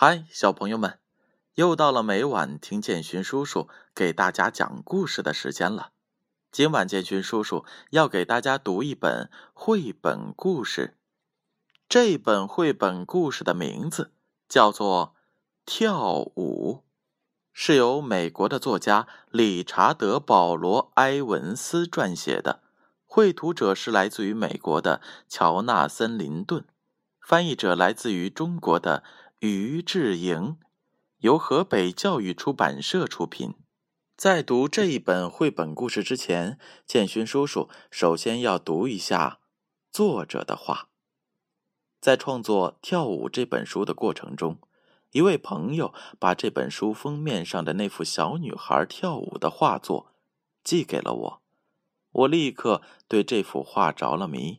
嗨，小朋友们，又到了每晚听建勋叔叔给大家讲故事的时间了。今晚建勋叔叔要给大家读一本绘本故事。这本绘本故事的名字叫做《跳舞》，是由美国的作家理查德·保罗·埃文斯撰写的，绘图者是来自于美国的乔纳森·林顿，翻译者来自于中国的。于志莹，由河北教育出版社出品。在读这一本绘本故事之前，建勋叔叔首先要读一下作者的话。在创作《跳舞》这本书的过程中，一位朋友把这本书封面上的那幅小女孩跳舞的画作寄给了我，我立刻对这幅画着了迷。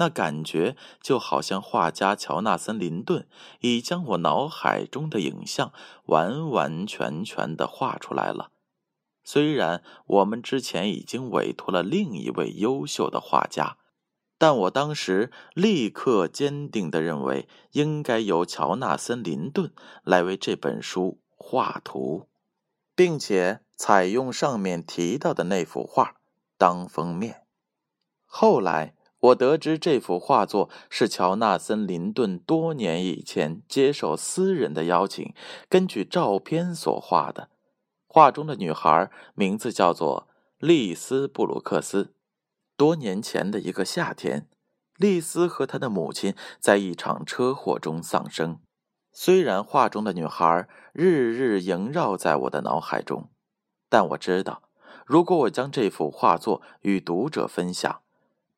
那感觉就好像画家乔纳森·林顿已将我脑海中的影像完完全全的画出来了。虽然我们之前已经委托了另一位优秀的画家，但我当时立刻坚定的认为，应该由乔纳森·林顿来为这本书画图，并且采用上面提到的那幅画当封面。后来。我得知这幅画作是乔纳森·林顿多年以前接受私人的邀请，根据照片所画的。画中的女孩名字叫做丽丝·布鲁克斯。多年前的一个夏天，丽丝和她的母亲在一场车祸中丧生。虽然画中的女孩日日萦绕在我的脑海中，但我知道，如果我将这幅画作与读者分享，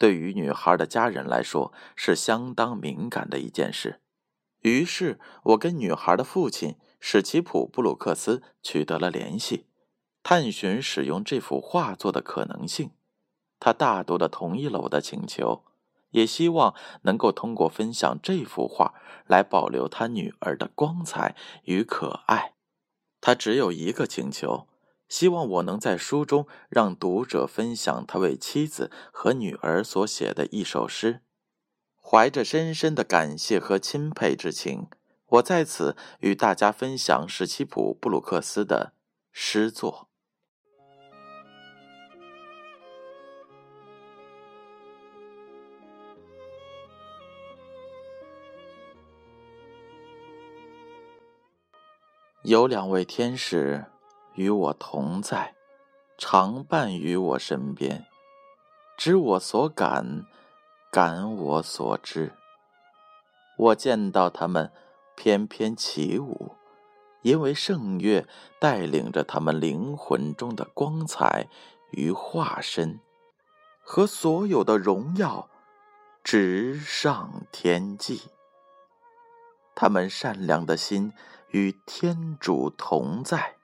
对于女孩的家人来说是相当敏感的一件事，于是我跟女孩的父亲史奇普·布鲁克斯取得了联系，探寻使用这幅画作的可能性。他大度的同意了我的请求，也希望能够通过分享这幅画来保留他女儿的光彩与可爱。他只有一个请求。希望我能在书中让读者分享他为妻子和女儿所写的一首诗。怀着深深的感谢和钦佩之情，我在此与大家分享史奇普·布鲁克斯的诗作。有两位天使。与我同在，常伴于我身边，知我所感，感我所知。我见到他们翩翩起舞，因为圣乐带领着他们灵魂中的光彩与化身，和所有的荣耀，直上天际。他们善良的心与天主同在。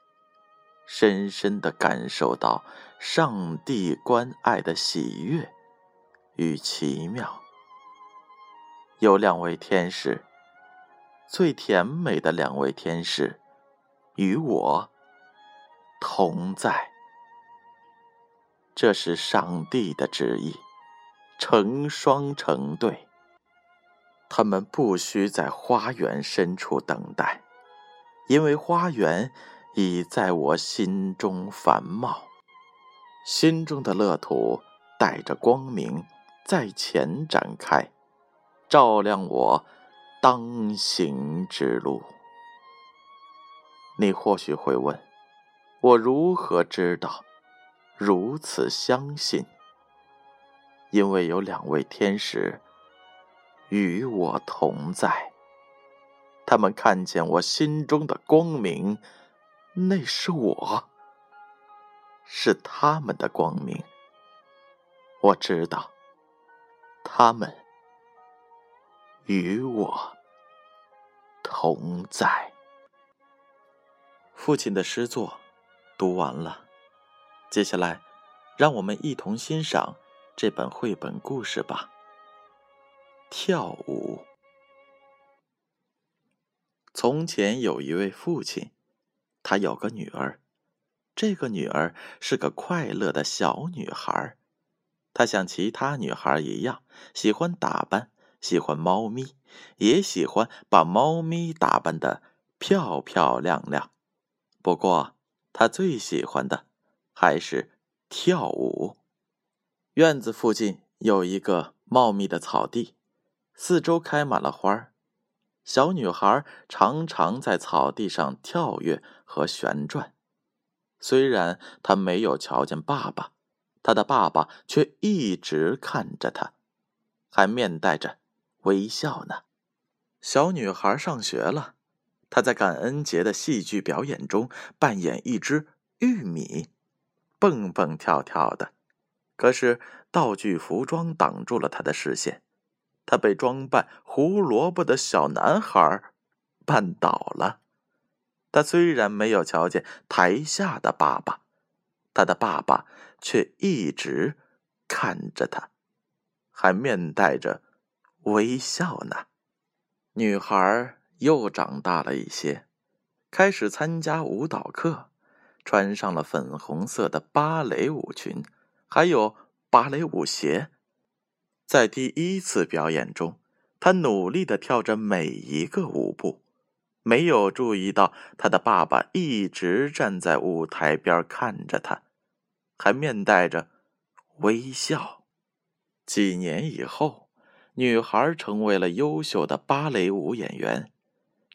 深深的感受到上帝关爱的喜悦与奇妙。有两位天使，最甜美的两位天使，与我同在。这是上帝的旨意，成双成对。他们不需在花园深处等待，因为花园。已在我心中繁茂，心中的乐土带着光明在前展开，照亮我当行之路。你或许会问，我如何知道，如此相信？因为有两位天使与我同在，他们看见我心中的光明。那是我，是他们的光明。我知道，他们与我同在。父亲的诗作读完了，接下来，让我们一同欣赏这本绘本故事吧。跳舞。从前有一位父亲。他有个女儿，这个女儿是个快乐的小女孩。她像其他女孩一样，喜欢打扮，喜欢猫咪，也喜欢把猫咪打扮的漂漂亮亮。不过，他最喜欢的还是跳舞。院子附近有一个茂密的草地，四周开满了花儿。小女孩常常在草地上跳跃和旋转。虽然她没有瞧见爸爸，她的爸爸却一直看着她，还面带着微笑呢。小女孩上学了，她在感恩节的戏剧表演中扮演一只玉米，蹦蹦跳跳的。可是道具服装挡住了她的视线。他被装扮胡萝卜的小男孩绊倒了。他虽然没有瞧见台下的爸爸，他的爸爸却一直看着他，还面带着微笑呢。女孩又长大了一些，开始参加舞蹈课，穿上了粉红色的芭蕾舞裙，还有芭蕾舞鞋。在第一次表演中，他努力的跳着每一个舞步，没有注意到他的爸爸一直站在舞台边看着他，还面带着微笑。几年以后，女孩成为了优秀的芭蕾舞演员，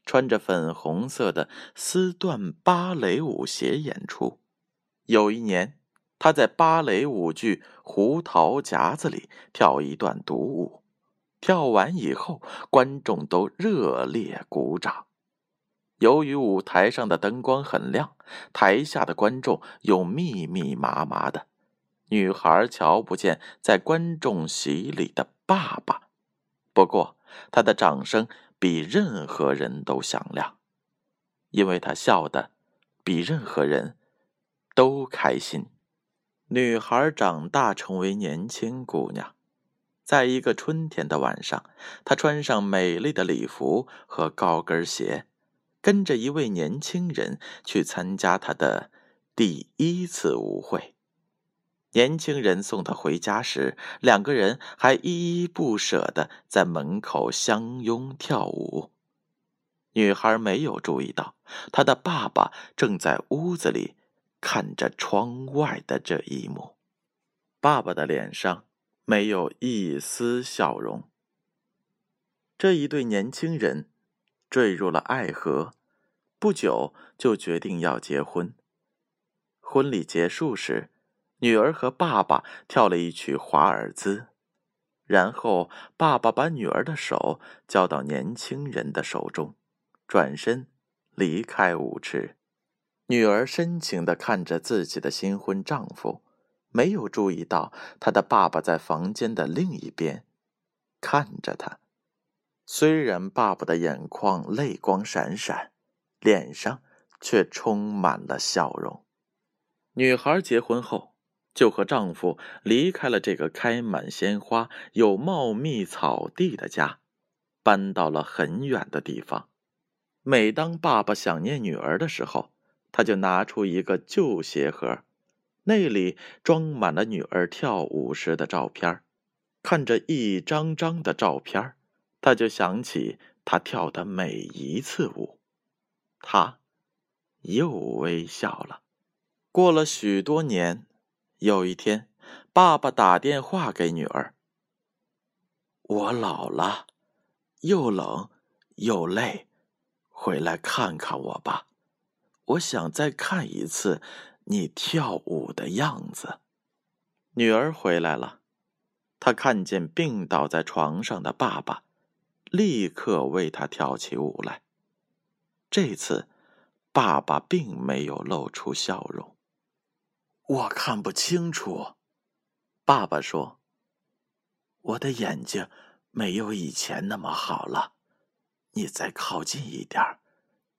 穿着粉红色的丝缎芭蕾舞鞋演出。有一年。他在芭蕾舞剧《胡桃夹子》里跳一段独舞，跳完以后，观众都热烈鼓掌。由于舞台上的灯光很亮，台下的观众又密密麻麻的，女孩瞧不见在观众席里的爸爸。不过，她的掌声比任何人都响亮，因为她笑的比任何人都开心。女孩长大成为年轻姑娘，在一个春天的晚上，她穿上美丽的礼服和高跟鞋，跟着一位年轻人去参加她的第一次舞会。年轻人送她回家时，两个人还依依不舍的在门口相拥跳舞。女孩没有注意到，她的爸爸正在屋子里。看着窗外的这一幕，爸爸的脸上没有一丝笑容。这一对年轻人坠入了爱河，不久就决定要结婚。婚礼结束时，女儿和爸爸跳了一曲华尔兹，然后爸爸把女儿的手交到年轻人的手中，转身离开舞池。女儿深情的看着自己的新婚丈夫，没有注意到她的爸爸在房间的另一边看着她。虽然爸爸的眼眶泪光闪闪，脸上却充满了笑容。女孩结婚后，就和丈夫离开了这个开满鲜花、有茂密草地的家，搬到了很远的地方。每当爸爸想念女儿的时候，他就拿出一个旧鞋盒，那里装满了女儿跳舞时的照片看着一张张的照片他就想起她跳的每一次舞，他又微笑了。过了许多年，有一天，爸爸打电话给女儿：“我老了，又冷又累，回来看看我吧。”我想再看一次你跳舞的样子。女儿回来了，她看见病倒在床上的爸爸，立刻为他跳起舞来。这次，爸爸并没有露出笑容。我看不清楚，爸爸说：“我的眼睛没有以前那么好了。你再靠近一点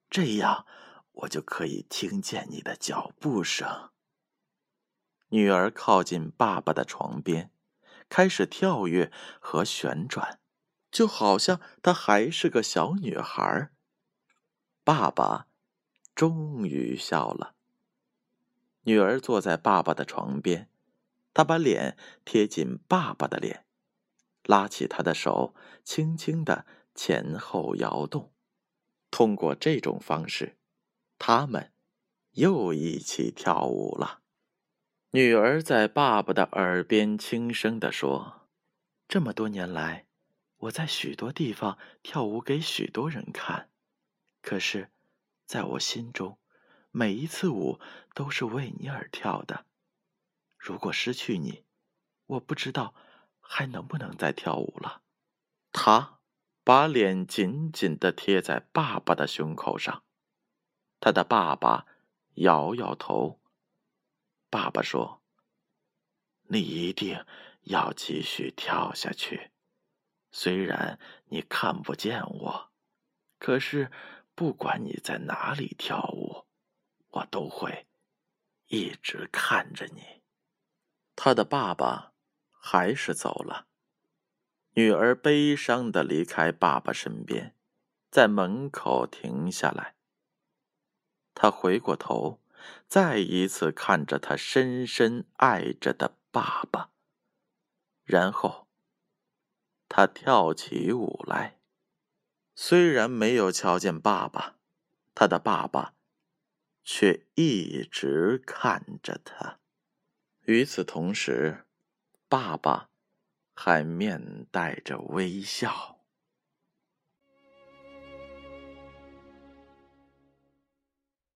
这样。”我就可以听见你的脚步声。女儿靠近爸爸的床边，开始跳跃和旋转，就好像她还是个小女孩。爸爸终于笑了。女儿坐在爸爸的床边，她把脸贴近爸爸的脸，拉起他的手，轻轻的前后摇动。通过这种方式，他们又一起跳舞了。女儿在爸爸的耳边轻声地说：“这么多年来，我在许多地方跳舞给许多人看，可是，在我心中，每一次舞都是为你而跳的。如果失去你，我不知道还能不能再跳舞了。”他把脸紧紧的贴在爸爸的胸口上，他的爸爸摇摇头。爸爸说：“你一定要继续跳下去，虽然你看不见我，可是不管你在哪里跳舞，我都会一直看着你。”他的爸爸还是走了。女儿悲伤的离开爸爸身边，在门口停下来。他回过头。再一次看着他深深爱着的爸爸，然后他跳起舞来。虽然没有瞧见爸爸，他的爸爸却一直看着他。与此同时，爸爸还面带着微笑。